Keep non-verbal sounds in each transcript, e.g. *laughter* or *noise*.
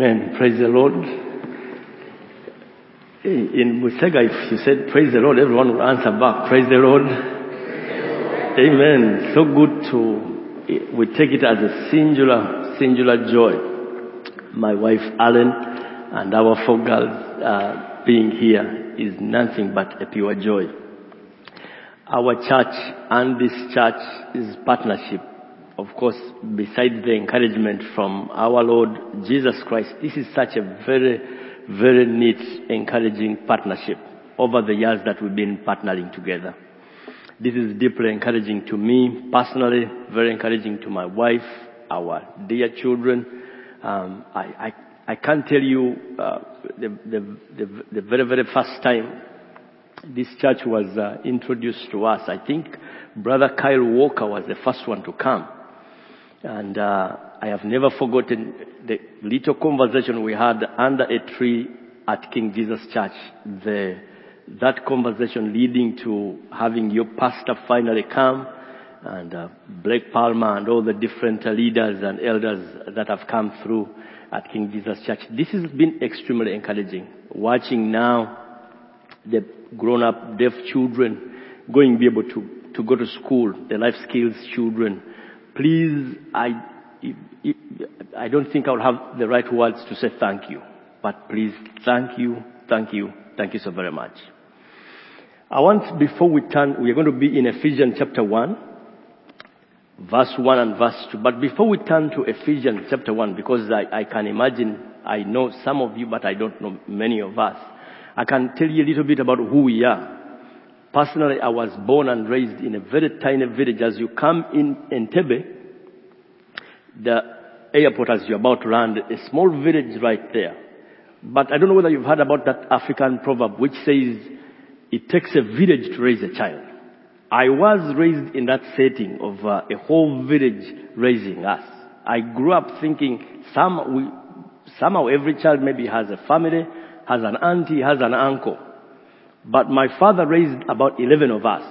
Amen. Praise the Lord. In Busega, if you said praise the Lord, everyone will answer back. Praise the Lord. Amen. So good to, we take it as a singular, singular joy. My wife Allen and our four girls uh, being here is nothing but a pure joy. Our church and this church is partnership. Of course, besides the encouragement from our Lord Jesus Christ, this is such a very, very neat, encouraging partnership over the years that we've been partnering together. This is deeply encouraging to me personally, very encouraging to my wife, our dear children. Um, I, I, I can't tell you uh, the, the, the, the very, very first time this church was uh, introduced to us. I think Brother Kyle Walker was the first one to come. And uh, I have never forgotten the little conversation we had under a tree at King Jesus Church. The, that conversation leading to having your pastor finally come and uh, Blake Palmer and all the different leaders and elders that have come through at King Jesus Church. This has been extremely encouraging. Watching now the grown-up deaf children going to be able to, to go to school, the life skills children. Please, I, I don't think I'll have the right words to say thank you, but please, thank you, thank you, thank you so very much. I want, before we turn, we are going to be in Ephesians chapter 1, verse 1 and verse 2. But before we turn to Ephesians chapter 1, because I, I can imagine, I know some of you, but I don't know many of us. I can tell you a little bit about who we are. Personally, I was born and raised in a very tiny village. As you come in Entebbe, the airport as you're about to land, a small village right there. But I don't know whether you've heard about that African proverb which says, it takes a village to raise a child. I was raised in that setting of uh, a whole village raising us. I grew up thinking some, we, somehow every child maybe has a family, has an auntie, has an uncle. But my father raised about 11 of us.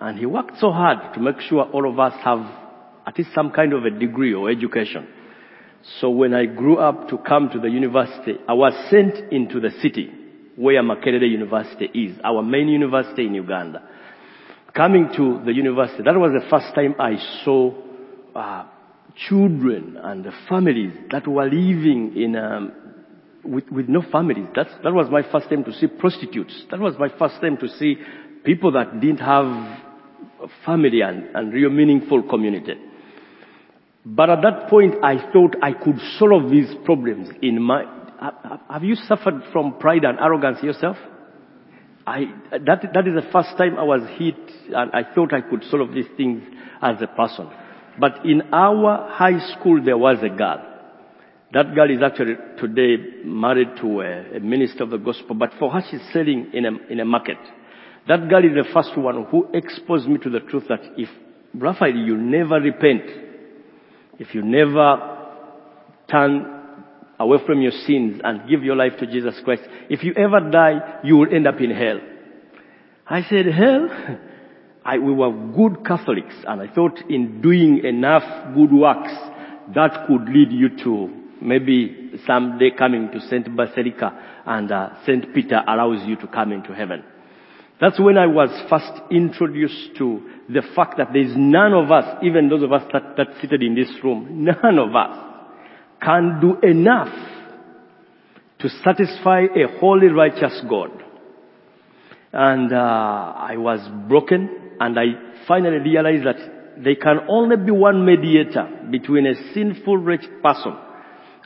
And he worked so hard to make sure all of us have at least some kind of a degree or education. So when I grew up to come to the university, I was sent into the city where Makerere University is, our main university in Uganda. Coming to the university, that was the first time I saw uh, children and families that were living in um, with, with no families. That's, that was my first time to see prostitutes. That was my first time to see people that didn't have family and, and real meaningful community. But at that point, I thought I could solve these problems in my. Have you suffered from pride and arrogance yourself? I, that, that is the first time I was hit and I thought I could solve these things as a person. But in our high school, there was a girl. That girl is actually today married to a, a, minister of the gospel, but for her she's selling in a, in a market. That girl is the first one who exposed me to the truth that if, Raphael, you never repent, if you never turn away from your sins and give your life to Jesus Christ, if you ever die, you will end up in hell. I said, hell? *laughs* I, we were good Catholics and I thought in doing enough good works, that could lead you to maybe someday coming to St. Basilica and uh, St. Peter allows you to come into heaven. That's when I was first introduced to the fact that there is none of us, even those of us that, that seated in this room, none of us can do enough to satisfy a holy, righteous God. And uh, I was broken, and I finally realized that there can only be one mediator between a sinful, wretched person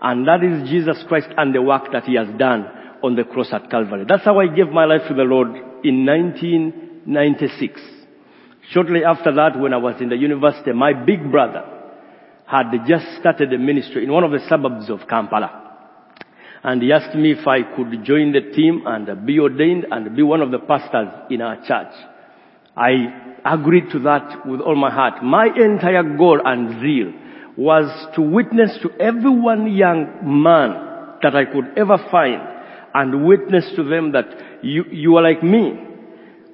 and that is Jesus Christ and the work that he has done on the cross at Calvary. That's how I gave my life to the Lord in 1996. Shortly after that, when I was in the university, my big brother had just started a ministry in one of the suburbs of Kampala. And he asked me if I could join the team and be ordained and be one of the pastors in our church. I agreed to that with all my heart. My entire goal and zeal was to witness to every one young man that I could ever find and witness to them that you, you are like me.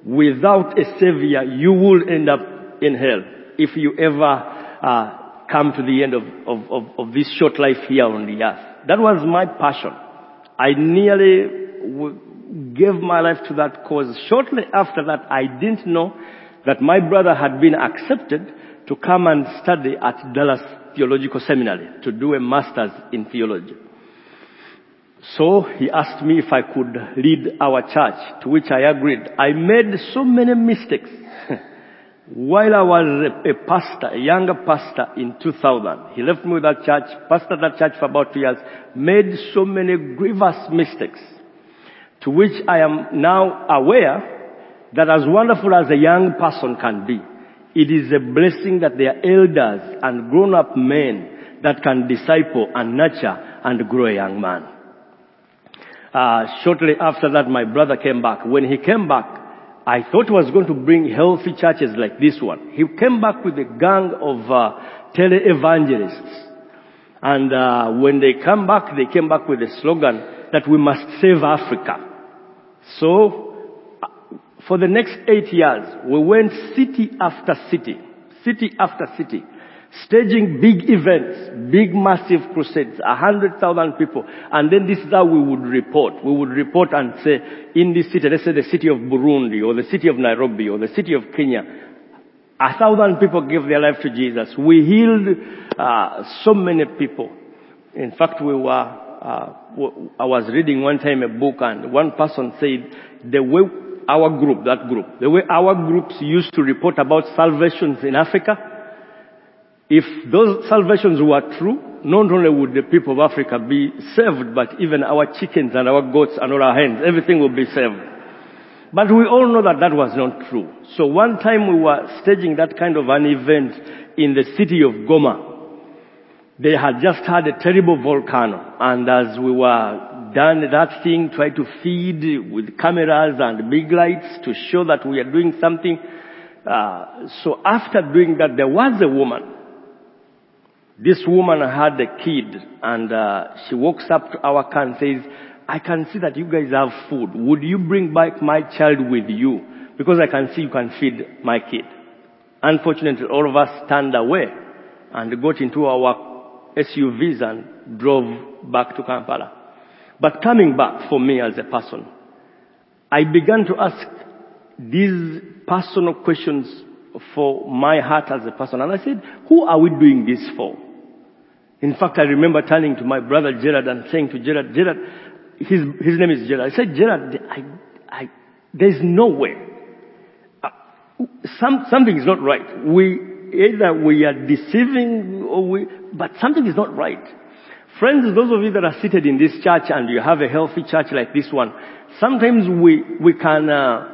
Without a savior, you will end up in hell if you ever uh, come to the end of, of, of, of this short life here on the earth. That was my passion. I nearly w- gave my life to that cause. Shortly after that, I didn't know that my brother had been accepted to come and study at Dallas Theological Seminary to do a master's in theology. So he asked me if I could lead our church, to which I agreed. I made so many mistakes. *laughs* While I was a, pastor, a younger pastor in 2000, he left me with that church, pastored that church for about two years, made so many grievous mistakes, to which I am now aware that as wonderful as a young person can be, it is a blessing that there are elders and grown-up men that can disciple and nurture and grow a young man. Uh, shortly after that, my brother came back. When he came back, I thought he was going to bring healthy churches like this one. He came back with a gang of uh, tele-evangelists. And uh, when they come back, they came back with a slogan that we must save Africa. So, for the next eight years, we went city after city, city after city, staging big events, big massive crusades, a hundred thousand people. And then this is how we would report. We would report and say, in this city, let's say the city of Burundi, or the city of Nairobi, or the city of Kenya, a thousand people gave their life to Jesus. We healed uh, so many people. In fact, we were, uh, I was reading one time a book and one person said, the way our group, that group, the way our groups used to report about salvations in Africa, if those salvations were true, not only would the people of Africa be saved, but even our chickens and our goats and all our hens, everything would be saved. But we all know that that was not true. So one time we were staging that kind of an event in the city of Goma. They had just had a terrible volcano. And as we were done that thing, try to feed with cameras and big lights to show that we are doing something. Uh, so after doing that, there was a woman. This woman had a kid and uh, she walks up to our car and says, I can see that you guys have food. Would you bring back my child with you? Because I can see you can feed my kid. Unfortunately, all of us turned away and got into our SUVs and drove back to Kampala. But coming back for me as a person, I began to ask these personal questions for my heart as a person. And I said, who are we doing this for? In fact, I remember turning to my brother Gerard and saying to Gerard, Gerard, his, his name is Gerard. I said, Gerard, I, I, there's no way. Uh, some, something is not right. We, either we are deceiving or we, but something is not right. Friends, those of you that are seated in this church and you have a healthy church like this one, sometimes we, we can, uh,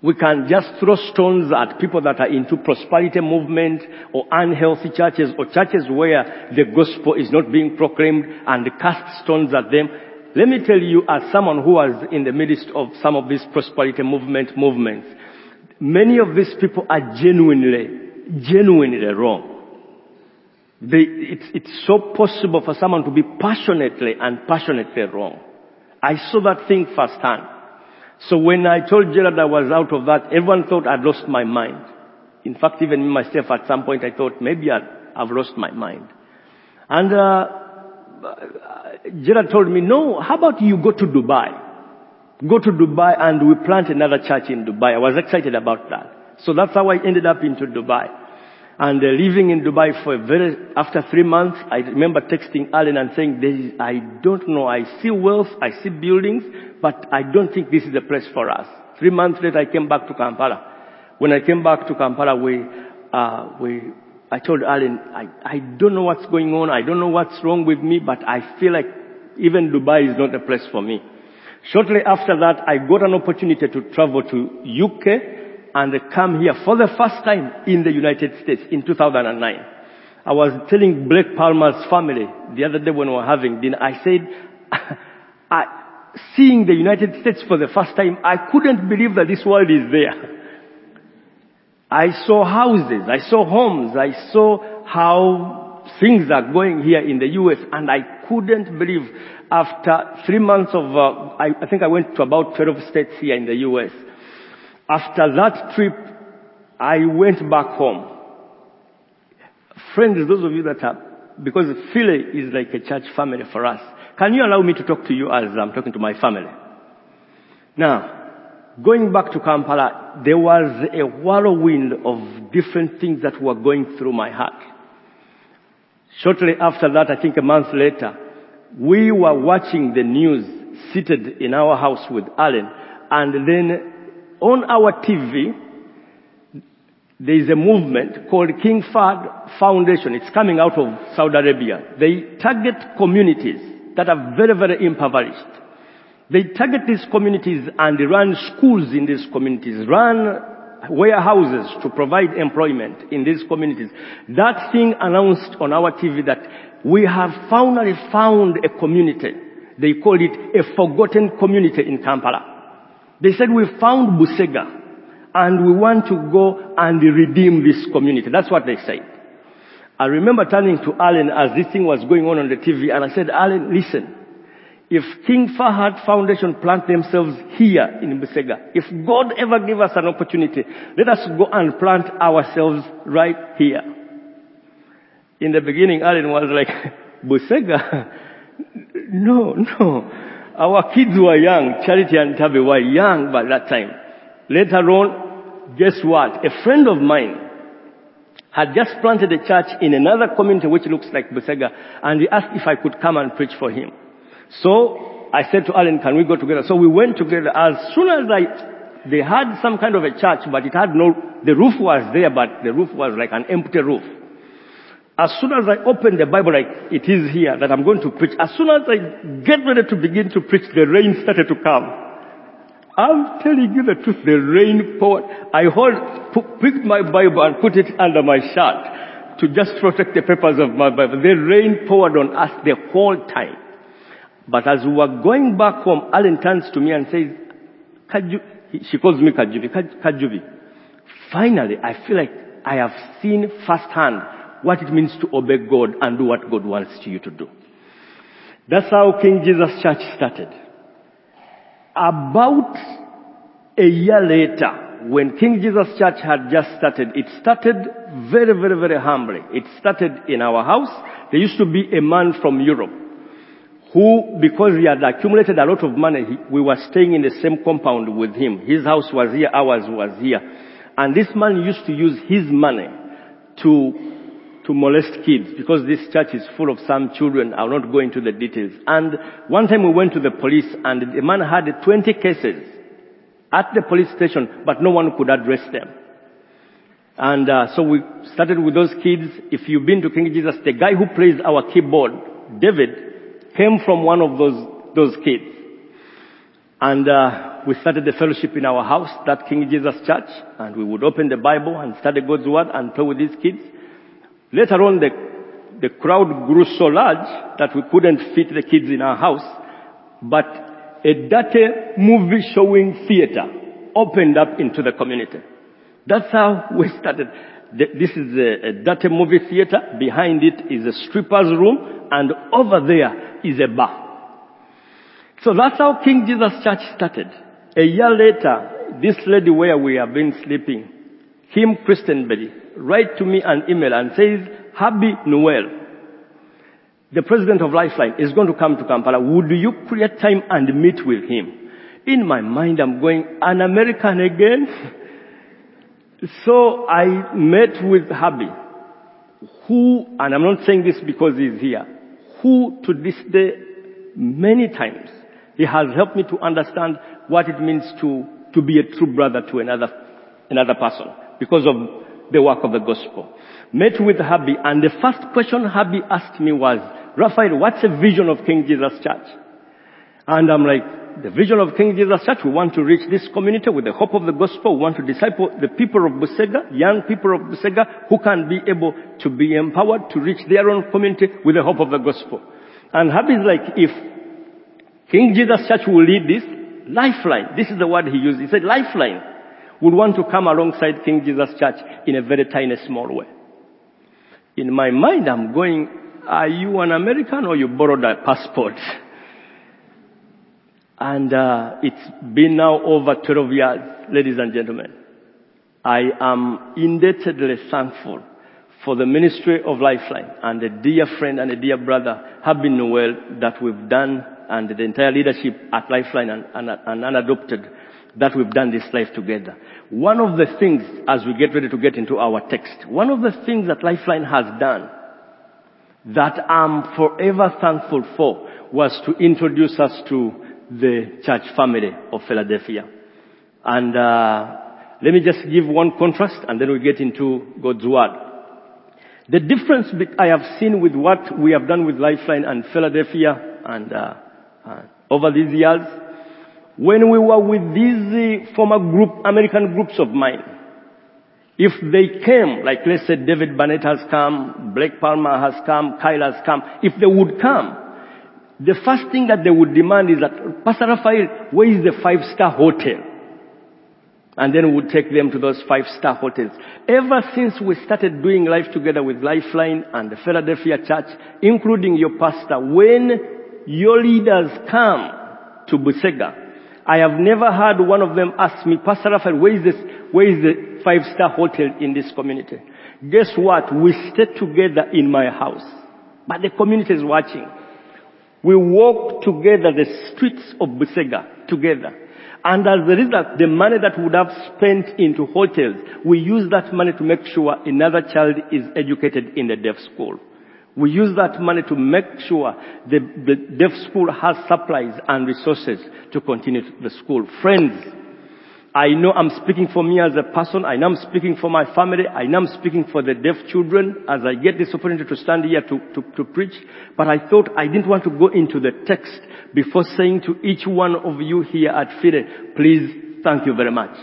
we can just throw stones at people that are into prosperity movement or unhealthy churches or churches where the gospel is not being proclaimed and cast stones at them. Let me tell you as someone who was in the midst of some of these prosperity movement movements, many of these people are genuinely, genuinely wrong. They, it's, it's so possible for someone to be passionately and passionately wrong. I saw that thing firsthand. So when I told Gerard I was out of that, everyone thought I'd lost my mind. In fact, even myself at some point I thought maybe i have lost my mind. And uh, told me, no, how about you go to Dubai? Go to Dubai and we plant another church in Dubai. I was excited about that. So that's how I ended up into Dubai. And uh, living in Dubai for a very, after three months, I remember texting Alan and saying, is, I don't know, I see wealth, I see buildings, but I don't think this is the place for us. Three months later, I came back to Kampala. When I came back to Kampala, we, uh, we, I told Alan, I, I don't know what's going on, I don't know what's wrong with me, but I feel like even Dubai is not a place for me. Shortly after that, I got an opportunity to travel to UK and come here for the first time in the United States in 2009. I was telling Blake Palmer's family the other day when we were having dinner, I said, *laughs* I, seeing the United States for the first time, I couldn't believe that this world is there. I saw houses, I saw homes, I saw how things are going here in the US and I couldn't believe after three months of, uh, I, I think I went to about 12 states here in the US. After that trip, I went back home. friends, those of you that are, because Philly is like a church family for us. Can you allow me to talk to you as I'm talking to my family? Now, going back to Kampala, there was a whirlwind of different things that were going through my heart. Shortly after that, I think a month later, we were watching the news seated in our house with Alan, and then on our TV, there is a movement called King Fahd Foundation. It's coming out of Saudi Arabia. They target communities that are very, very impoverished. They target these communities and run schools in these communities, run warehouses to provide employment in these communities. That thing announced on our TV that we have finally found a community. They call it a forgotten community in Kampala. They said we found Busega and we want to go and redeem this community. That's what they said. I remember turning to Alan as this thing was going on on the TV and I said, Alan, listen, if King Fahad Foundation plant themselves here in Busega, if God ever give us an opportunity, let us go and plant ourselves right here. In the beginning, Alan was like, *laughs* Busega? *laughs* No, no. Our kids were young. Charity and Tabe were young by that time. Later on, guess what? A friend of mine had just planted a church in another community which looks like Busega, and he asked if I could come and preach for him. So I said to Alan, can we go together? So we went together. As soon as I, they had some kind of a church, but it had no, the roof was there, but the roof was like an empty roof. As soon as I opened the Bible, like it is here that I'm going to preach, as soon as I get ready to begin to preach, the rain started to come. I'm telling you the truth, the rain poured. I hold, picked my Bible and put it under my shirt to just protect the papers of my Bible. The rain poured on us the whole time. But as we were going back home, Alan turns to me and says, Kaju, she calls me Kajubi, Kajubi. Finally, I feel like I have seen firsthand what it means to obey God and do what God wants you to do. That's how King Jesus Church started. About a year later, when King Jesus Church had just started, it started very, very, very humbly. It started in our house. There used to be a man from Europe who, because he had accumulated a lot of money, we were staying in the same compound with him. His house was here, ours was here. And this man used to use his money to to molest kids because this church is full of some children. I'll not go into the details. And one time we went to the police and the man had 20 cases at the police station, but no one could address them. And uh, so we started with those kids. If you've been to King Jesus, the guy who plays our keyboard, David, came from one of those those kids. And uh, we started the fellowship in our house, that King Jesus Church, and we would open the Bible and study God's Word and play with these kids. Later on, the, the crowd grew so large that we couldn't fit the kids in our house, but a dirty movie showing theater opened up into the community. That's how we started. This is a, a dirty movie theater. Behind it is a stripper's room, and over there is a bar. So that's how King Jesus Church started. A year later, this lady where we have been sleeping, Kim Christenberry, write to me an email and says, Herbie Newell, the president of Lifeline is going to come to Kampala. Would you create time and meet with him? In my mind, I'm going, an American again? *laughs* so I met with Herbie, who, and I'm not saying this because he's here, who to this day, many times, he has helped me to understand what it means to, to be a true brother to another, another person because of the work of the gospel. Met with Herbie, and the first question Herbie asked me was, Raphael, what's the vision of King Jesus Church? And I'm like, the vision of King Jesus Church, we want to reach this community with the hope of the gospel. We want to disciple the people of Busega, young people of Busega, who can be able to be empowered to reach their own community with the hope of the gospel. And Herbie is like, if King Jesus Church will lead this, lifeline. This is the word he used. He said lifeline would want to come alongside King Jesus Church in a very tiny, small way. In my mind, I'm going, are you an American or you borrowed a passport? And uh, it's been now over 12 years, ladies and gentlemen. I am indebtedly thankful for the ministry of Lifeline and a dear friend and a dear brother, Herbie Newell, that we've done and the entire leadership at Lifeline and, and, and unadopted that we've done this life together. One of the things, as we get ready to get into our text, one of the things that Lifeline has done that I'm forever thankful for was to introduce us to the church family of Philadelphia. And uh, let me just give one contrast and then we get into God's Word. The difference I have seen with what we have done with Lifeline and Philadelphia and uh, uh, over these years, when we were with these uh, former group, American groups of mine, if they came, like let's say David Burnett has come, Blake Palmer has come, Kyle has come, if they would come, the first thing that they would demand is that, Pastor Raphael, where is the five-star hotel? And then we would take them to those five-star hotels. Ever since we started doing life together with Lifeline and the Philadelphia Church, including your pastor, when your leaders come to Busega, I have never heard one of them ask me, Pastor Raphael, where is this, where is the five-star hotel in this community? Guess what? We stay together in my house. But the community is watching. We walk together the streets of Busega together. And as a result, the money that we would have spent into hotels, we use that money to make sure another child is educated in the deaf school. We use that money to make sure the, the deaf school has supplies and resources to continue the school. Friends, I know I'm speaking for me as a person. I know I'm speaking for my family. I know I'm speaking for the deaf children as I get this opportunity to stand here to, to, to preach. But I thought I didn't want to go into the text before saying to each one of you here at Fide, please thank you very much.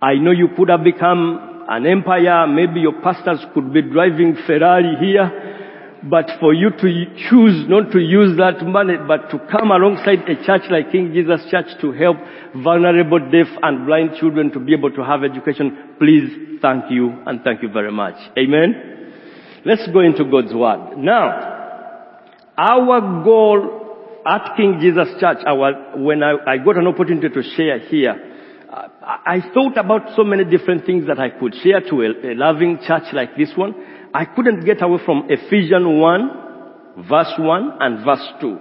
I know you could have become an empire. Maybe your pastors could be driving Ferrari here. But for you to choose not to use that money, but to come alongside a church like King Jesus Church to help vulnerable deaf and blind children to be able to have education, please thank you and thank you very much. Amen? Let's go into God's Word. Now, our goal at King Jesus Church, our, when I, I got an opportunity to share here, I thought about so many different things that I could share to a, a loving church like this one. I couldn't get away from Ephesians 1, verse 1 and verse 2.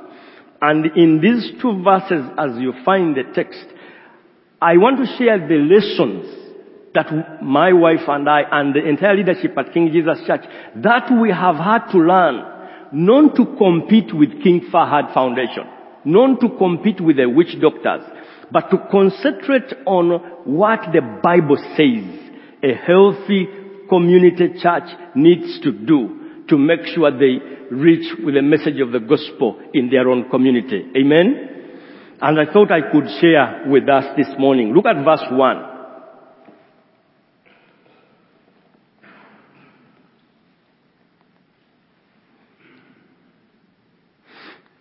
And in these two verses, as you find the text, I want to share the lessons that my wife and I and the entire leadership at King Jesus Church that we have had to learn not to compete with King Fahad Foundation, not to compete with the witch doctors, but to concentrate on what the Bible says a healthy community church needs to do to make sure they reach with the message of the gospel in their own community. Amen? And I thought I could share with us this morning. Look at verse 1.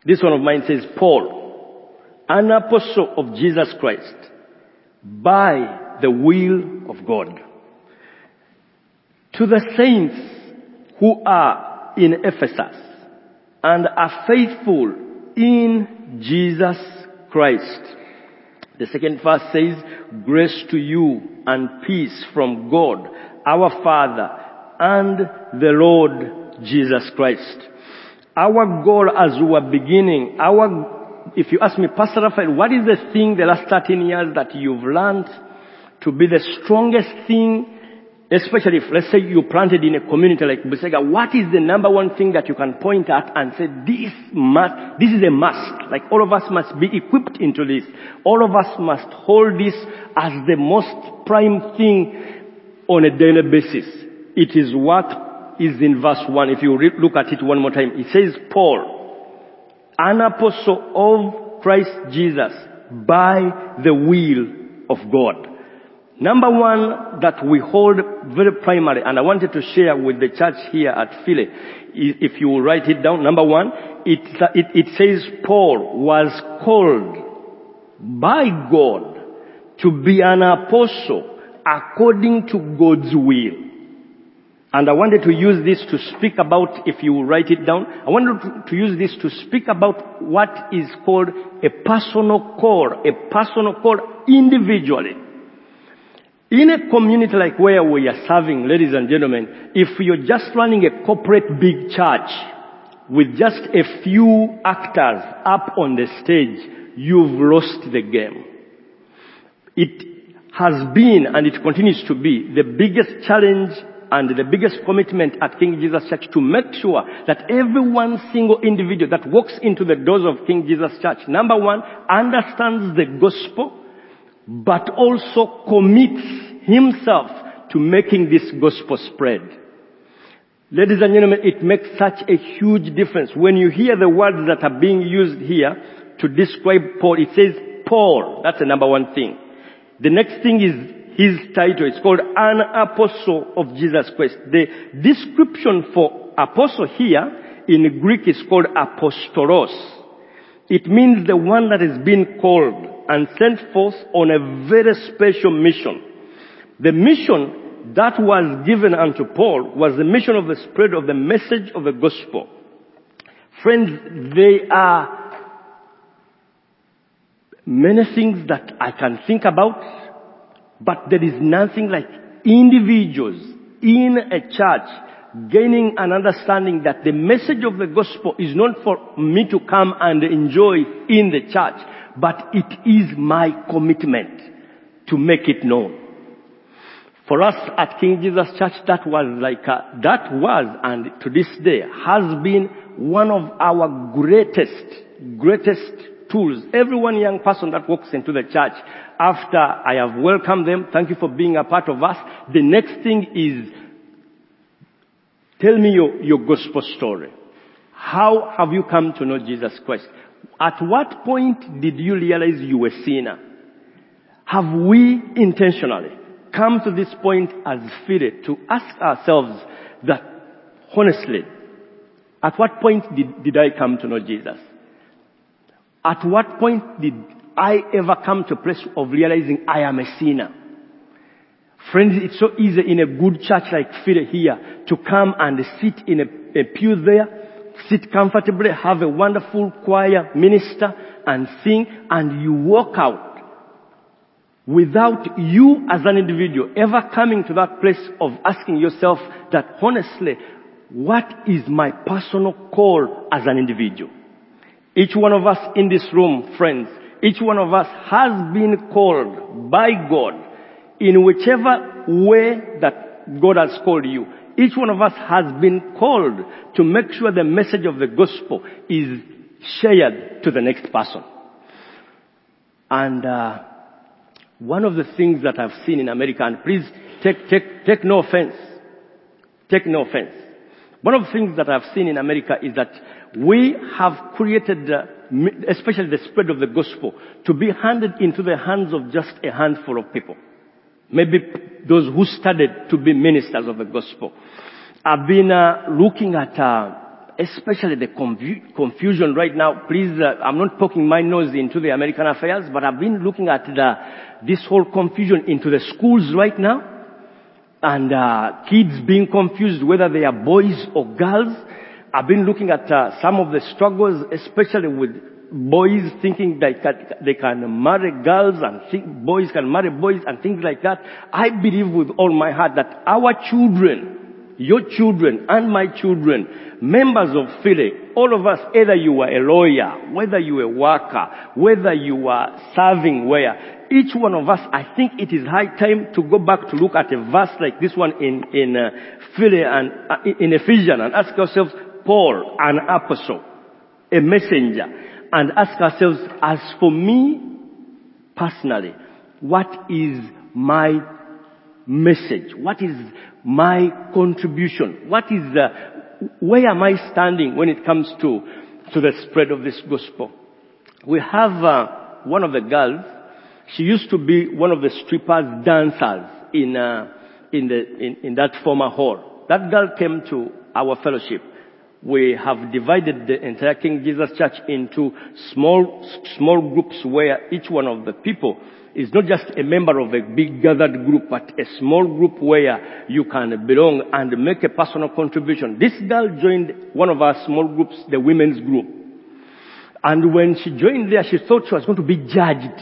This one of mine says, Paul, an apostle of Jesus Christ, by the will of God. To the saints who are in Ephesus and are faithful in Jesus Christ. The second verse says, grace to you and peace from God, our Father, and the Lord Jesus Christ. Our goal as we were beginning, our, if you ask me, Pastor Raphael, what is the thing the last 13 years that you've learned to be the strongest thing Especially if, let's say, you planted in a community like Busega, what is the number one thing that you can point at and say, this must, this is a must. Like all of us must be equipped into this. All of us must hold this as the most prime thing on a daily basis. It is what is in verse 1. If you re- look at it one more time, it says, Paul, an apostle of Christ Jesus by the will of God. Number one that we hold very primary, and I wanted to share with the church here at Philly, if you write it down, number one, it, it, it says Paul was called by God to be an apostle according to God's will. And I wanted to use this to speak about, if you write it down, I wanted to, use this to speak about what is called a personal call, a personal call individually. In a community like where we are serving, ladies and gentlemen, if you're just running a corporate big church with just a few actors up on the stage, you've lost the game. It has been and it continues to be the biggest challenge and the biggest commitment at King Jesus Church to make sure that every one single individual that walks into the doors of King Jesus Church, number one, understands the gospel, but also commits himself to making this gospel spread. Ladies and gentlemen, it makes such a huge difference. When you hear the words that are being used here to describe Paul, it says Paul. That's the number one thing. The next thing is his title. It's called an apostle of Jesus Christ. The description for apostle here in Greek is called apostolos. It means the one that has been called and sent forth on a very special mission. The mission that was given unto Paul was the mission of the spread of the message of the gospel. Friends, they are many things that I can think about, but there is nothing like individuals in a church gaining an understanding that the message of the gospel is not for me to come and enjoy in the church, but it is my commitment to make it known. For us at King Jesus Church, that was like, a, that was and to this day has been one of our greatest, greatest tools. Every one young person that walks into the church, after I have welcomed them, thank you for being a part of us. The next thing is, tell me your, your gospel story. How have you come to know Jesus Christ? At what point did you realize you were a sinner? Have we intentionally come to this point as Philly to ask ourselves that honestly, at what point did, did I come to know Jesus? At what point did I ever come to a place of realizing I am a sinner? Friends, it's so easy in a good church like here to come and sit in a, a pew there, sit comfortably, have a wonderful choir minister and sing and you walk out without you as an individual ever coming to that place of asking yourself that honestly, what is my personal call as an individual? Each one of us in this room, friends, each one of us has been called by God in whichever way that God has called you. Each one of us has been called to make sure the message of the gospel is shared to the next person. And uh, one of the things that I've seen in America, and please take, take, take no offense, take no offense. One of the things that I've seen in America is that we have created, uh, especially the spread of the gospel, to be handed into the hands of just a handful of people. Maybe those who studied to be ministers of the gospel. I've been uh, looking at, uh, especially the confu- confusion right now. Please, uh, I'm not poking my nose into the American affairs, but I've been looking at the, this whole confusion into the schools right now. And uh, kids being confused whether they are boys or girls. I've been looking at uh, some of the struggles, especially with boys thinking that they can marry girls and think boys can marry boys and things like that. I believe with all my heart that our children, your children and my children, members of Philly, all of us, either you are a lawyer, whether you are a worker, whether you are serving where, each one of us, I think it is high time to go back to look at a verse like this one in, in uh, and uh, in Ephesians and ask ourselves, Paul, an apostle, a messenger, and ask ourselves, as for me personally, what is my message? What is my contribution? What is the, where am I standing when it comes to, to the spread of this gospel? We have uh, one of the girls, she used to be one of the strippers dancers in, uh, in, the, in, in that former hall. That girl came to our fellowship we have divided the entire King Jesus Church into small, small groups where each one of the people is not just a member of a big gathered group, but a small group where you can belong and make a personal contribution. This girl joined one of our small groups, the women's group. And when she joined there, she thought she was going to be judged.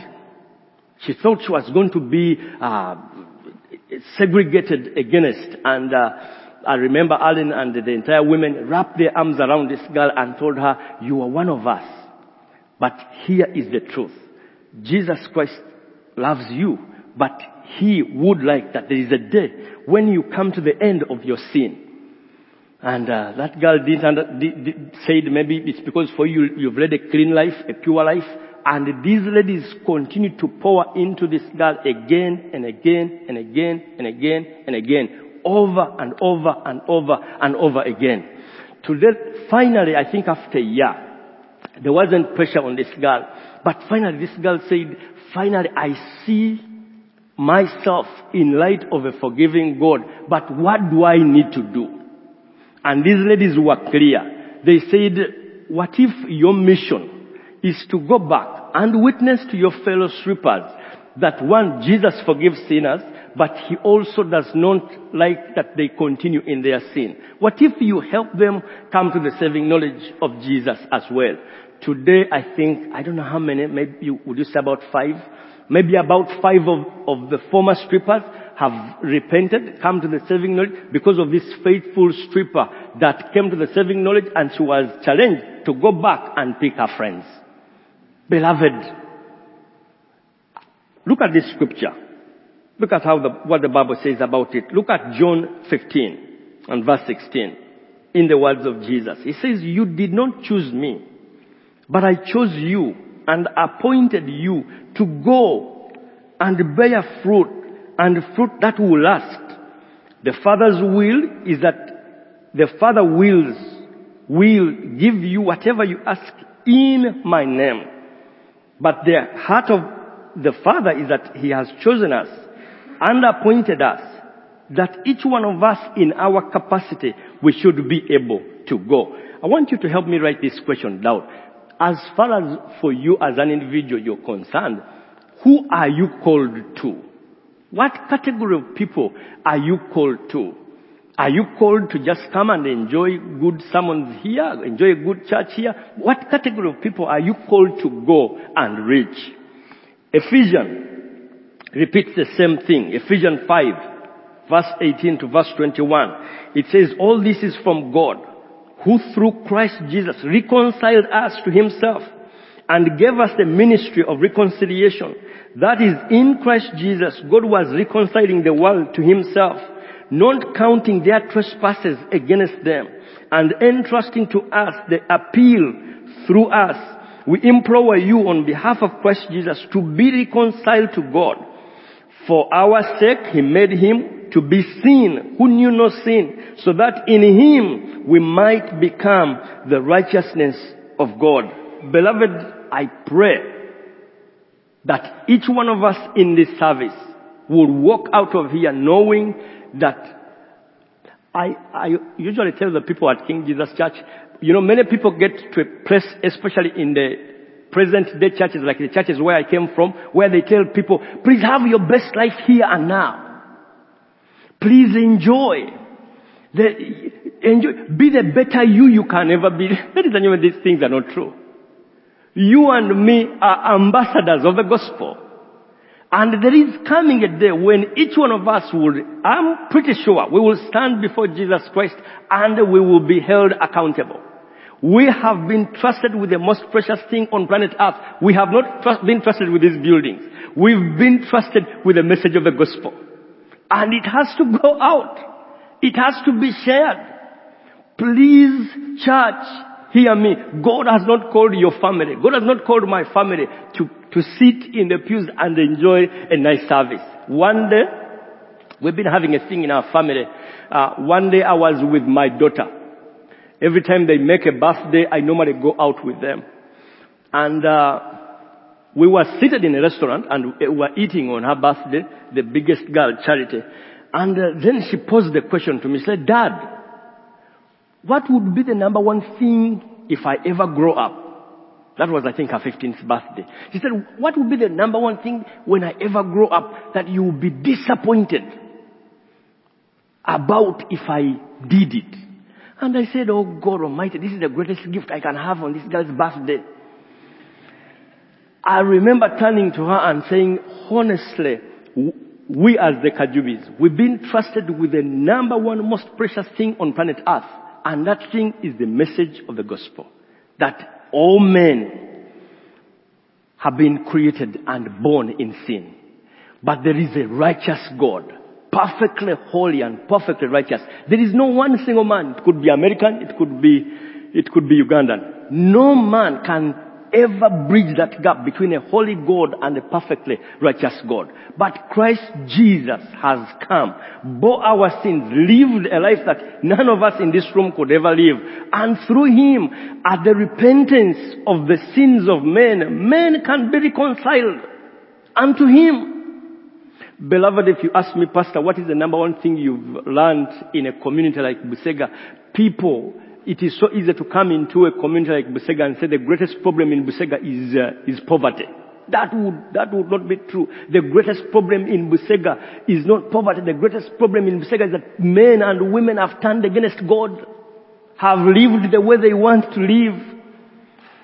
She thought she was going to be uh, segregated against. And uh, I remember Alan and the entire women wrapped their arms around this girl and told her, you are one of us. But here is the truth. Jesus Christ loves you, but he would like that there is a day when you come to the end of your sin. And uh, that girl didn't under, said maybe it's because for you you've led a clean life, a pure life, and these ladies continue to pour into this girl again and again and again and again and again, over and over and over and over again. To Today, finally, I think after a year, there wasn't pressure on this girl, but finally this girl said, finally I see myself in light of a forgiving God, but what do I need to do? And these ladies were clear. They said, what if your mission is to go back and witness to your fellow strippers that one, Jesus forgives sinners, but he also does not like that they continue in their sin. What if you help them come to the saving knowledge of Jesus as well? Today, I think, I don't know how many, maybe you, would you say about five? Maybe about five of, of the former strippers have repented, come to the saving knowledge because of this faithful stripper that came to the saving knowledge and she was challenged to go back and pick her friends. Beloved, look at this scripture. Look at how the, what the Bible says about it. Look at John 15 and verse 16 in the words of Jesus. He says, you did not choose me, but I chose you and appointed you to go and bear fruit and fruit that will last. The Father's will is that the Father wills, will give you whatever you ask in my name. But the heart of the Father is that He has chosen us and appointed us that each one of us in our capacity we should be able to go. I want you to help me write this question down. As far as for you as an individual you're concerned, who are you called to? What category of people are you called to? Are you called to just come and enjoy good sermons here, enjoy a good church here? What category of people are you called to go and reach? Ephesians repeats the same thing. Ephesians 5, verse 18 to verse 21. It says, all this is from God, who through Christ Jesus reconciled us to himself and gave us the ministry of reconciliation. That is, in Christ Jesus, God was reconciling the world to himself, not counting their trespasses against them, and entrusting to us the appeal through us. We implore you on behalf of Christ Jesus to be reconciled to God. For our sake, He made Him to be sin who knew no sin, so that in Him we might become the righteousness of God. Beloved, I pray that each one of us in this service will walk out of here knowing that I, I usually tell the people at King Jesus Church, you know, many people get to a place, especially in the present day churches, like the churches where I came from, where they tell people, please have your best life here and now. Please enjoy. The, enjoy, be the better you you can ever be. Ladies and gentlemen, these things are not true. You and me are ambassadors of the gospel. And there is coming a day when each one of us will, I'm pretty sure, we will stand before Jesus Christ and we will be held accountable. We have been trusted with the most precious thing on planet earth. We have not trust, been trusted with these buildings. We've been trusted with the message of the gospel. And it has to go out. It has to be shared. Please, church, hear me. God has not called your family. God has not called my family to, to sit in the pews and enjoy a nice service. One day, we've been having a thing in our family. Uh, one day I was with my daughter. Every time they make a birthday, I normally go out with them. And uh, we were seated in a restaurant and we were eating on her birthday, the biggest girl, Charity. And uh, then she posed the question to me. She said, Dad, what would be the number one thing if I ever grow up? That was, I think, her 15th birthday. She said, what would be the number one thing when I ever grow up that you will be disappointed about if I did it? And I said, oh God Almighty, this is the greatest gift I can have on this girl's birthday. I remember turning to her and saying, honestly, we as the Kajubis, we've been trusted with the number one most precious thing on planet earth. And that thing is the message of the gospel. That all men have been created and born in sin. But there is a righteous God, perfectly holy and perfectly righteous. There is no one single man. It could be American, it could be, it could be Ugandan. No man can ever bridge that gap between a holy God and a perfectly righteous God. But Christ Jesus has come, bore our sins, lived a life that none of us in this room could ever live. And through Him, at the repentance of the sins of men, men can be reconciled unto Him. Beloved, if you ask me, Pastor, what is the number one thing you've learned in a community like Busega? People it is so easy to come into a community like Busega and say the greatest problem in Busega is, uh, is poverty. That would, that would not be true. The greatest problem in Busega is not poverty. The greatest problem in Busega is that men and women have turned against God, have lived the way they want to live.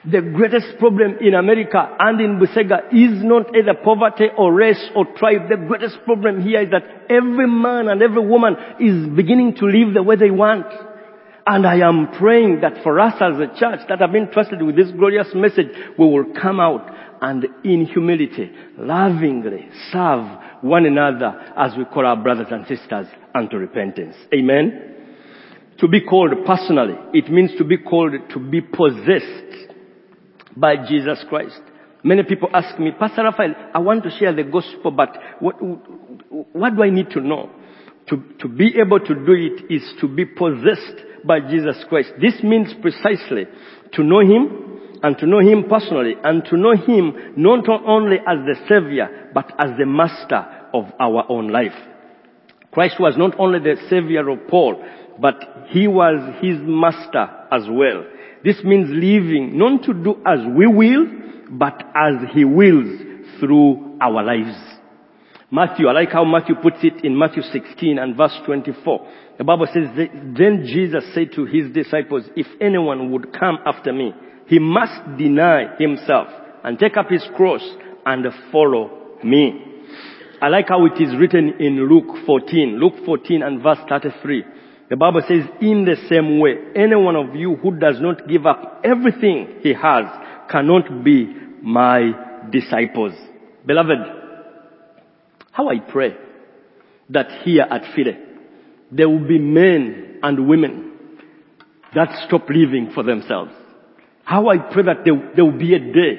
The greatest problem in America and in Busega is not either poverty or race or tribe. The greatest problem here is that every man and every woman is beginning to live the way they want. And I am praying that for us as a church that have been trusted with this glorious message, we will come out and in humility, lovingly serve one another as we call our brothers and sisters unto repentance. Amen. To be called personally, it means to be called to be possessed by Jesus Christ. Many people ask me, Pastor Raphael, I want to share the gospel, but what, what do I need to know? To, to be able to do it is to be possessed by Jesus Christ. This means precisely to know Him and to know Him personally and to know Him not only as the Savior but as the Master of our own life. Christ was not only the Savior of Paul but He was His Master as well. This means living not to do as we will but as He wills through our lives. Matthew, I like how Matthew puts it in Matthew 16 and verse 24. The Bible says, then Jesus said to his disciples, if anyone would come after me, he must deny himself and take up his cross and follow me. I like how it is written in Luke 14, Luke 14 and verse 33. The Bible says, in the same way, any one of you who does not give up everything he has cannot be my disciples. Beloved, how I pray that here at Philly, there will be men and women that stop living for themselves. How I pray that there, there will be a day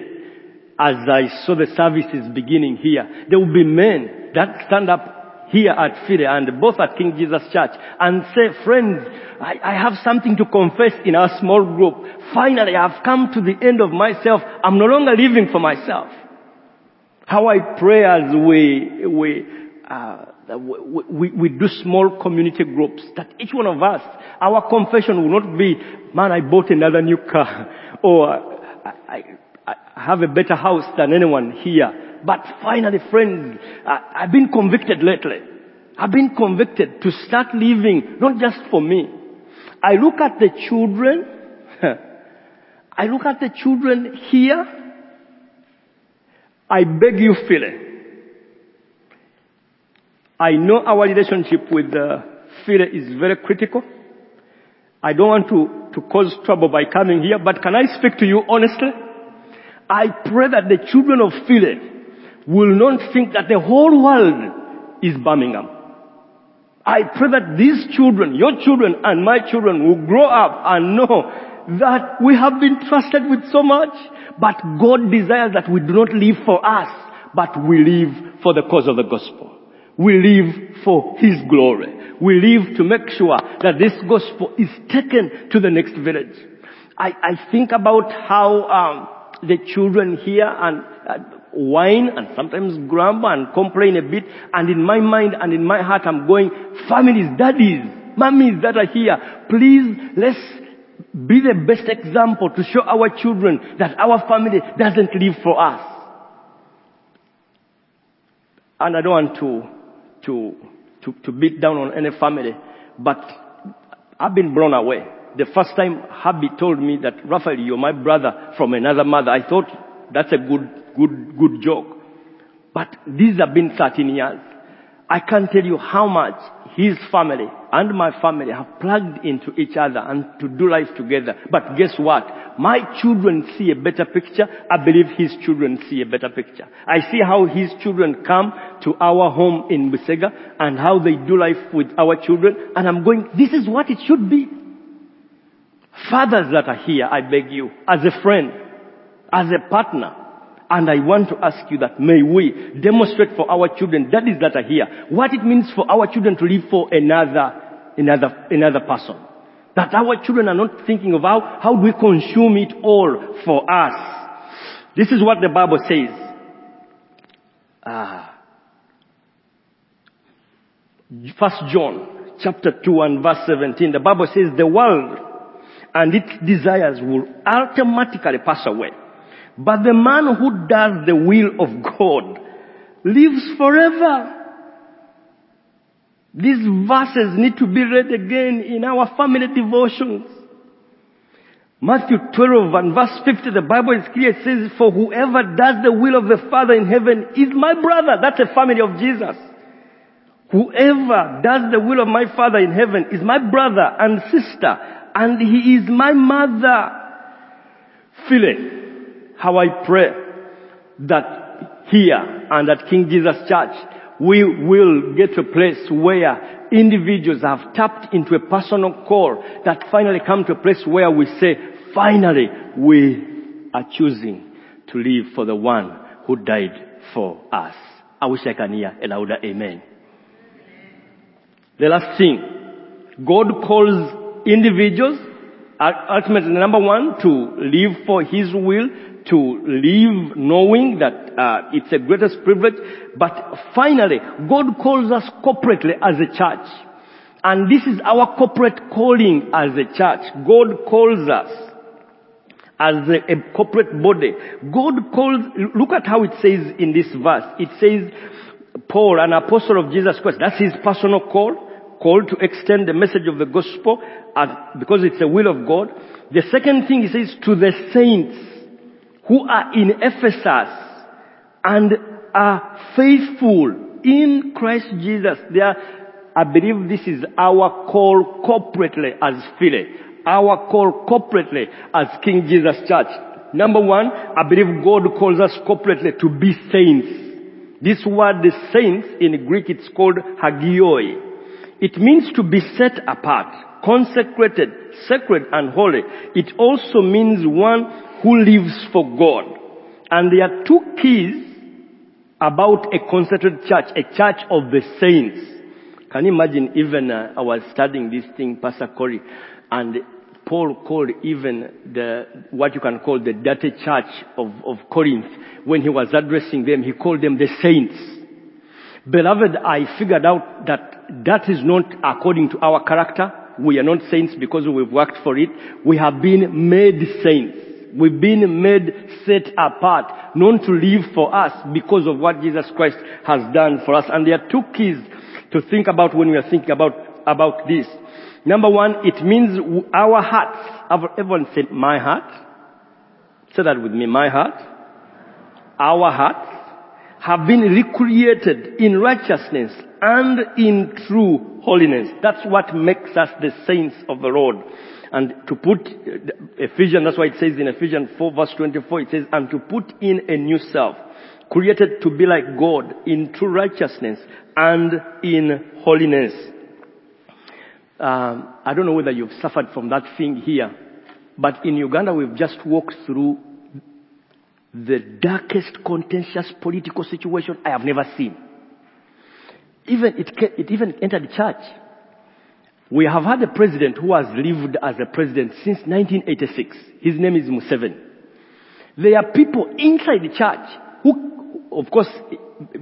as I saw the services beginning here, there will be men that stand up here at Philly and both at King Jesus Church and say, friends, I, I have something to confess in our small group. Finally, I have come to the end of myself. I'm no longer living for myself. How I pray as we, we, uh, we, we, we, do small community groups that each one of us, our confession will not be, man, I bought another new car *laughs* or I, I, I have a better house than anyone here. But finally, friends, I, I've been convicted lately. I've been convicted to start living not just for me. I look at the children. *laughs* I look at the children here. I beg you, Philly. I know our relationship with uh, Philly is very critical. I don't want to, to cause trouble by coming here, but can I speak to you honestly? I pray that the children of Philly will not think that the whole world is Birmingham. I pray that these children, your children and my children will grow up and know that we have been trusted with so much, but God desires that we do not live for us, but we live for the cause of the gospel. We live for His glory. We live to make sure that this gospel is taken to the next village. I, I think about how um, the children here and uh, whine and sometimes grumble and complain a bit. And in my mind and in my heart, I'm going, families, daddies, mummies that are here, please let's be the best example to show our children that our family doesn't live for us. And I don't want to to, to, to beat down on any family, but I've been blown away. The first time Herbie told me that, Raphael, you're my brother from another mother, I thought that's a good, good, good joke. But these have been 13 years. I can't tell you how much his family and my family have plugged into each other and to do life together. But guess what? My children see a better picture. I believe his children see a better picture. I see how his children come to our home in Busega and how they do life with our children. And I'm going, this is what it should be. Fathers that are here, I beg you, as a friend, as a partner, and I want to ask you that may we demonstrate for our children, daddies that are here, what it means for our children to live for another, another, another person. That our children are not thinking of how, how do we consume it all for us. This is what the Bible says. Ah. First John chapter 2 and verse 17. The Bible says the world and its desires will automatically pass away. But the man who does the will of God lives forever. These verses need to be read again in our family devotions. Matthew 12 and verse 50, the Bible is clear. It says, for whoever does the will of the Father in heaven is my brother. That's a family of Jesus. Whoever does the will of my Father in heaven is my brother and sister, and he is my mother. Feeling how I pray that here and at King Jesus Church, we will get to a place where individuals have tapped into a personal call that finally come to a place where we say, finally, we are choosing to live for the one who died for us. I wish I can hear a louder amen. The last thing, God calls individuals, ultimately number one, to live for His will, to live knowing that uh, it's a greatest privilege. But finally, God calls us corporately as a church. And this is our corporate calling as a church. God calls us as a, a corporate body. God calls, look at how it says in this verse. It says, Paul, an apostle of Jesus Christ, that's his personal call, called to extend the message of the gospel uh, because it's the will of God. The second thing he says, to the saints who are in Ephesus and are faithful in Christ Jesus. They are, I believe this is our call corporately as Philly. Our call corporately as King Jesus Church. Number one, I believe God calls us corporately to be saints. This word, the saints, in Greek it's called hagioi. It means to be set apart, consecrated, sacred and holy. It also means one who lives for God. And there are two keys about a consecrated church, a church of the saints. Can you imagine even uh, I was studying this thing, Pastor Corey, and Paul called even the, what you can call the dirty church of, of Corinth, when he was addressing them, he called them the saints. Beloved, I figured out that that is not according to our character. We are not saints because we've worked for it. We have been made saints. We've been made set apart, known to live for us because of what Jesus Christ has done for us. And there are two keys to think about when we are thinking about, about this. Number one, it means our hearts. Everyone said, my heart. Say that with me, my heart. Our hearts have been recreated in righteousness and in true holiness. That's what makes us the saints of the Lord. And to put Ephesians, that's why it says in Ephesians 4 verse 24, it says, and to put in a new self, created to be like God in true righteousness and in holiness. Um, I don't know whether you've suffered from that thing here, but in Uganda we've just walked through the darkest contentious political situation I have never seen. Even it, it even entered the church. We have had a president who has lived as a president since 1986. His name is Museveni. There are people inside the church who, of course,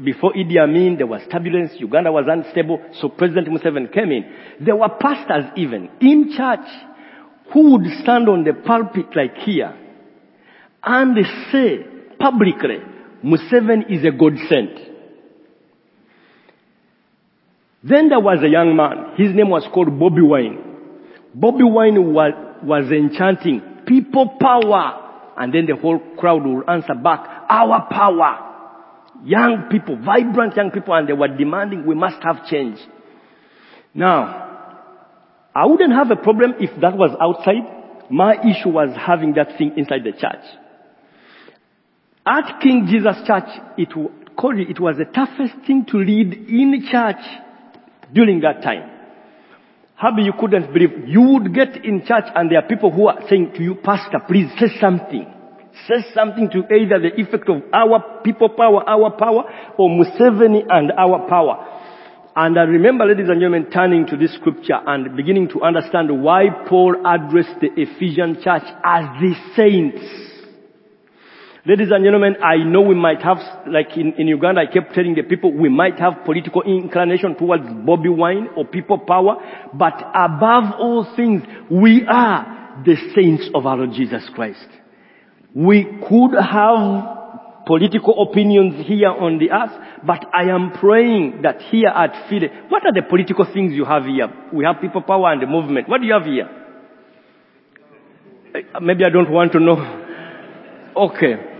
before Idi Amin, there was turbulence. Uganda was unstable. So President Museveni came in. There were pastors even in church who would stand on the pulpit like here and say publicly, Museveni is a God sent. Then there was a young man. His name was called Bobby Wine. Bobby Wine was, was enchanting people power. And then the whole crowd will answer back, our power. young people, vibrant young people, and they were demanding we must have change. Now, I wouldn't have a problem if that was outside. My issue was having that thing inside the church. At King Jesus Church, it, it was the toughest thing to lead in church during that time. Happy you couldn't believe. You would get in church and there are people who are saying to you, Pastor, please say something. Say something to either the effect of our people power, our power, or Museveni and our power. And I remember, ladies and gentlemen, turning to this scripture and beginning to understand why Paul addressed the Ephesian church as the saints. Ladies and gentlemen, I know we might have, like in, in Uganda, I kept telling the people, we might have political inclination towards Bobby Wine or people power, but above all things, we are the saints of our Lord Jesus Christ. We could have political opinions here on the earth, but I am praying that here at Philly, what are the political things you have here? We have people power and the movement. What do you have here? Eh, maybe I don't want to know. *laughs* Okay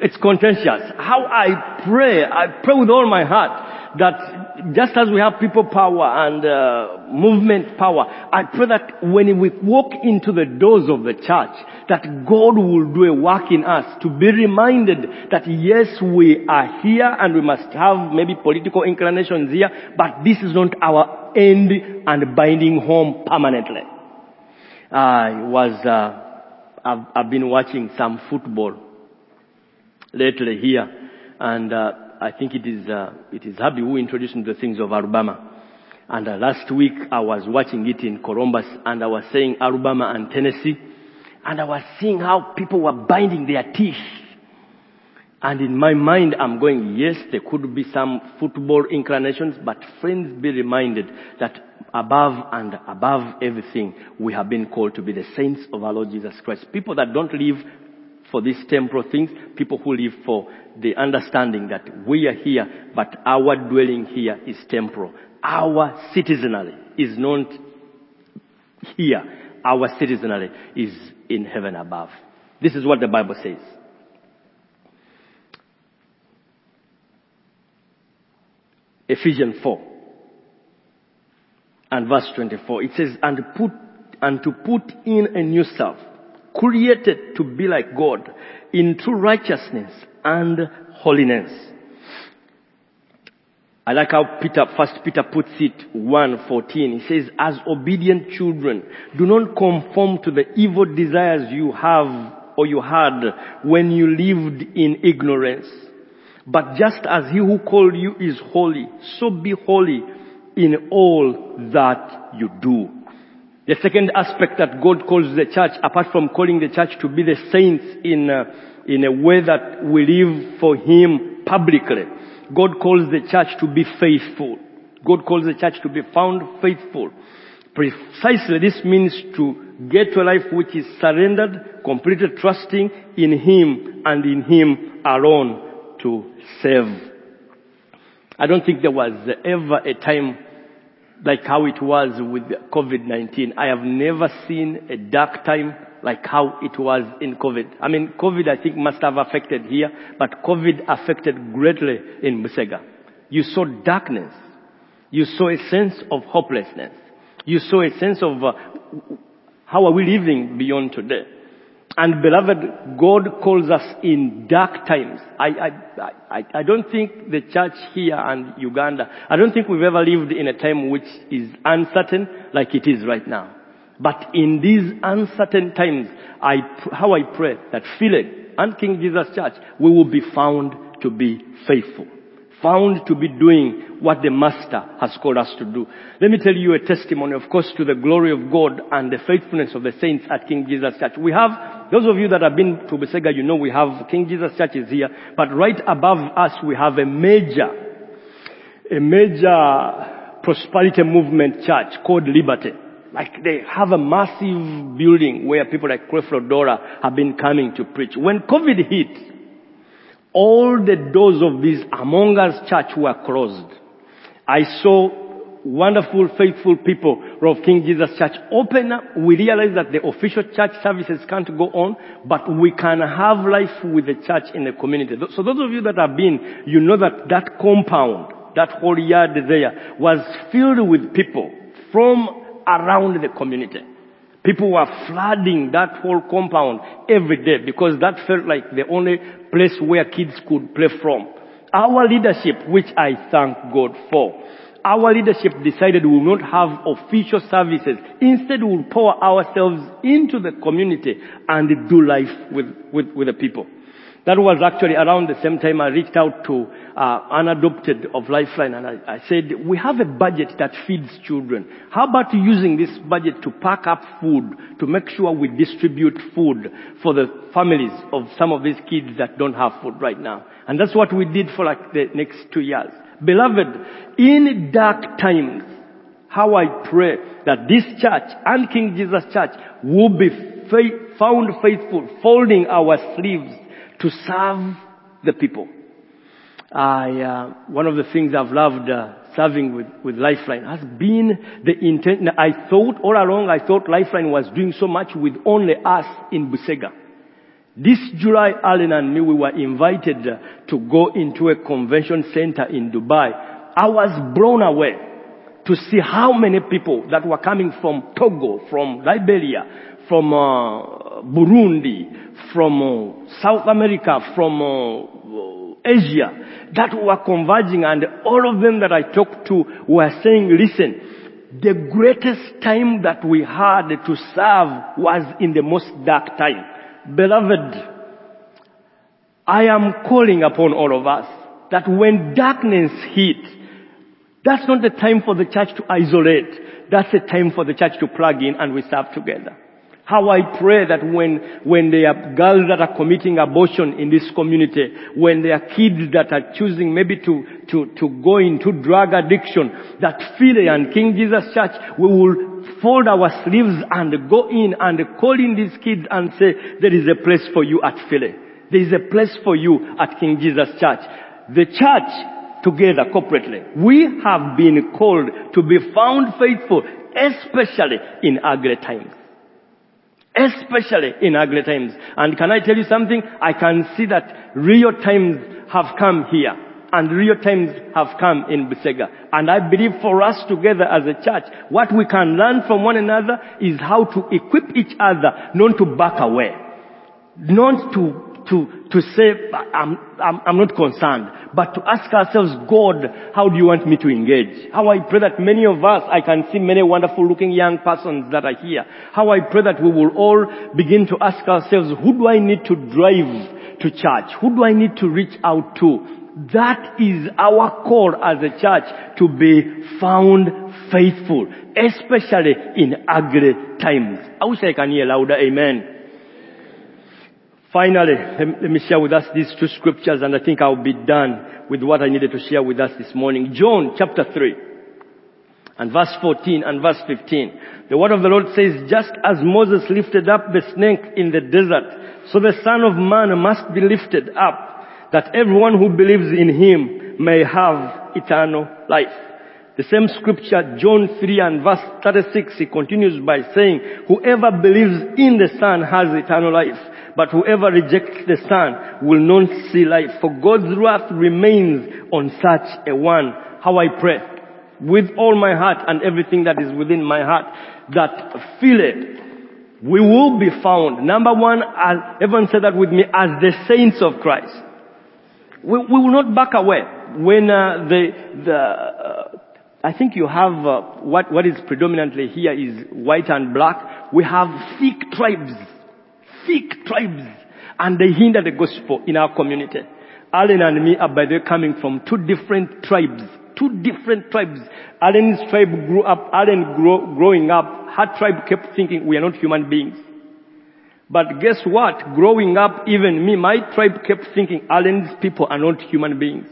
it's contentious. How I pray, I pray with all my heart that just as we have people power and uh, movement power, I pray that when we walk into the doors of the church, that God will do a work in us to be reminded that yes, we are here and we must have maybe political inclinations here, but this is not our end and binding home permanently. I was uh, I've, I've been watching some football lately here, and uh, I think it is uh, it is Herbie who introduced me to the things of Alabama. And uh, last week I was watching it in Columbus, and I was saying Alabama and Tennessee, and I was seeing how people were binding their teeth. And in my mind, I'm going, yes, there could be some football inclinations, but friends, be reminded that above and above everything, we have been called to be the saints of our Lord Jesus Christ. People that don't live for these temporal things, people who live for the understanding that we are here, but our dwelling here is temporal. Our citizenry is not here. Our citizenry is in heaven above. This is what the Bible says. Ephesians 4 and verse 24. It says, and put, and to put in a new self, created to be like God in true righteousness and holiness. I like how Peter, first Peter puts it 1.14. He says, as obedient children, do not conform to the evil desires you have or you had when you lived in ignorance. But just as he who called you is holy, so be holy in all that you do. The second aspect that God calls the church, apart from calling the church to be the saints in a, in a way that we live for Him publicly, God calls the church to be faithful. God calls the church to be found faithful. Precisely this means to get to a life which is surrendered, completely trusting in Him and in Him alone to save I don't think there was ever a time like how it was with COVID-19. I have never seen a dark time like how it was in COVID. I mean, COVID I think must have affected here, but COVID affected greatly in Busega. You saw darkness. You saw a sense of hopelessness. You saw a sense of uh, how are we living beyond today. And beloved, God calls us in dark times. I, I, I, I don't think the church here and Uganda, I don't think we've ever lived in a time which is uncertain like it is right now. But in these uncertain times, I, how I pray that Philly and King Jesus Church, we will be found to be faithful found to be doing what the Master has called us to do. Let me tell you a testimony, of course, to the glory of God and the faithfulness of the saints at King Jesus Church. We have, those of you that have been to Busega, you know we have King Jesus Church is here, but right above us we have a major, a major prosperity movement church called Liberty. Like they have a massive building where people like Creflo Dollar have been coming to preach. When COVID hit, all the doors of this Among Us church were closed. I saw wonderful, faithful people of King Jesus Church open up, we realize that the official church services can't go on, but we can have life with the church in the community. So those of you that have been, you know that that compound, that whole yard there was filled with people from around the community. People were flooding that whole compound every day because that felt like the only place where kids could play from. Our leadership, which I thank God for, our leadership decided we will not have official services. Instead, we will pour ourselves into the community and do life with, with, with the people. That was actually around the same time I reached out to uh, unadopted of Lifeline and I, I said, we have a budget that feeds children. How about using this budget to pack up food, to make sure we distribute food for the families of some of these kids that don't have food right now? And that's what we did for like the next two years. Beloved, in dark times, how I pray that this church and King Jesus Church will be found faithful, folding our sleeves to serve the people. I, uh, one of the things I've loved uh, serving with, with Lifeline has been the intent. I thought all along, I thought Lifeline was doing so much with only us in Busega. This July, Alan and me, we were invited to go into a convention center in Dubai. I was blown away to see how many people that were coming from Togo, from Liberia, from uh, Burundi, from uh, South America, from uh, Asia, that were converging and all of them that I talked to were saying, listen, the greatest time that we had to serve was in the most dark time. Beloved, I am calling upon all of us that when darkness hit, that's not the time for the church to isolate. That's the time for the church to plug in and we serve together. How I pray that when, when there are girls that are committing abortion in this community, when there are kids that are choosing maybe to, to, to go into drug addiction, that Philly and King Jesus Church, we will fold our sleeves and go in and call in these kids and say, there is a place for you at Philly. There is a place for you at King Jesus Church. The church together corporately, we have been called to be found faithful, especially in ugly times. Especially in ugly times. And can I tell you something? I can see that real times have come here. And real times have come in Busega. And I believe for us together as a church, what we can learn from one another is how to equip each other not to back away. Not to to, to say, I'm, I'm, I'm not concerned, but to ask ourselves, God, how do you want me to engage? How I pray that many of us, I can see many wonderful looking young persons that are here. How I pray that we will all begin to ask ourselves, who do I need to drive to church? Who do I need to reach out to? That is our call as a church to be found faithful, especially in ugly times. I wish I can hear louder, amen. Finally, let me share with us these two scriptures and I think I'll be done with what I needed to share with us this morning. John chapter 3 and verse 14 and verse 15. The word of the Lord says, just as Moses lifted up the snake in the desert, so the son of man must be lifted up, that everyone who believes in him may have eternal life. The same scripture, John 3 and verse 36, he continues by saying, whoever believes in the son has eternal life. But whoever rejects the Son will not see life. For God's wrath remains on such a one. How I pray. With all my heart and everything that is within my heart. That Philly. We will be found. Number one, as, everyone said that with me, as the saints of Christ. We, we will not back away. When uh, the, the, uh, I think you have uh, what what is predominantly here is white and black. We have thick tribes thick tribes and they hinder the gospel in our community. Alan and me are by the way coming from two different tribes. Two different tribes. Alan's tribe grew up, Alan grow, growing up, her tribe kept thinking we are not human beings. But guess what? Growing up, even me, my tribe kept thinking Alan's people are not human beings.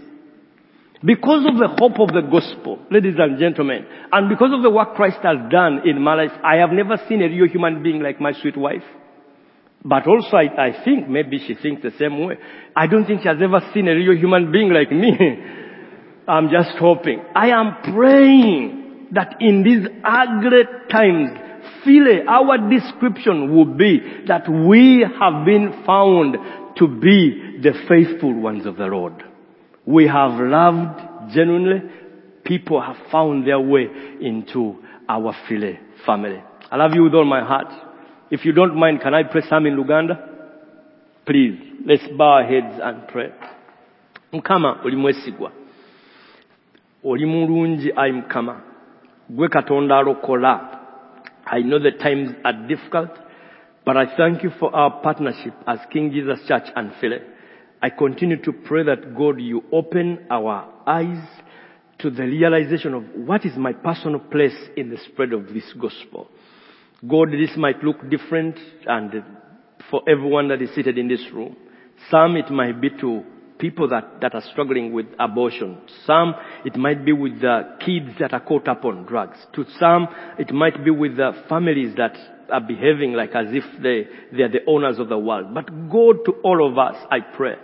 Because of the hope of the gospel, ladies and gentlemen, and because of the work Christ has done in my life, I have never seen a real human being like my sweet wife. But also I, I think maybe she thinks the same way. I don't think she has ever seen a real human being like me. *laughs* I'm just hoping. I am praying that in these ugly times, Philly, our description will be that we have been found to be the faithful ones of the Lord. We have loved genuinely. People have found their way into our Philly family. I love you with all my heart. If you don't mind, can I pray some in Luganda? Please, let's bow our heads and pray. Mukama Mukama. Gwe Katonda. I know the times are difficult, but I thank you for our partnership as King Jesus Church and Philly. I continue to pray that God, you open our eyes to the realization of what is my personal place in the spread of this gospel. God, this might look different and for everyone that is seated in this room. Some it might be to people that, that are struggling with abortion. Some it might be with the kids that are caught up on drugs. To some it might be with the families that are behaving like as if they, they are the owners of the world. But God to all of us, I pray,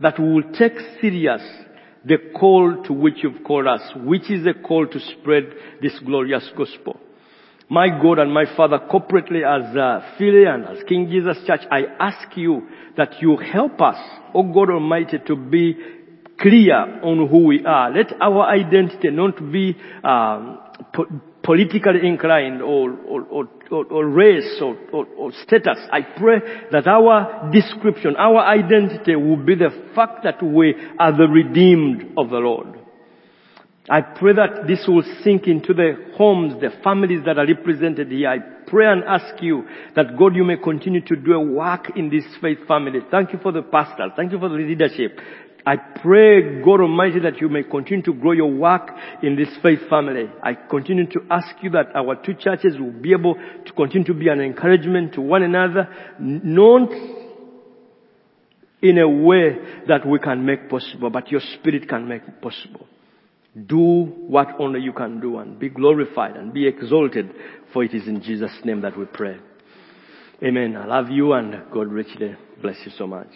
that we will take serious the call to which you've called us, which is the call to spread this glorious gospel. My God and my Father, corporately as uh, Philly and as King Jesus Church, I ask you that you help us, O God Almighty, to be clear on who we are. Let our identity not be um, po- politically inclined or, or, or, or, race or, or status. I pray that our description, our identity will be the fact that we are the redeemed of the Lord. I pray that this will sink into the homes, the families that are represented here. I pray and ask you that God, you may continue to do a work in this faith family. Thank you for the pastors. Thank you for the leadership. I pray, God Almighty, that you may continue to grow your work in this faith family. I continue to ask you that our two churches will be able to continue to be an encouragement to one another, not in a way that we can make possible, but your spirit can make possible. Do what only you can do and be glorified and be exalted, for it is in Jesus' name that we pray. Amen. I love you and God richly bless you so much.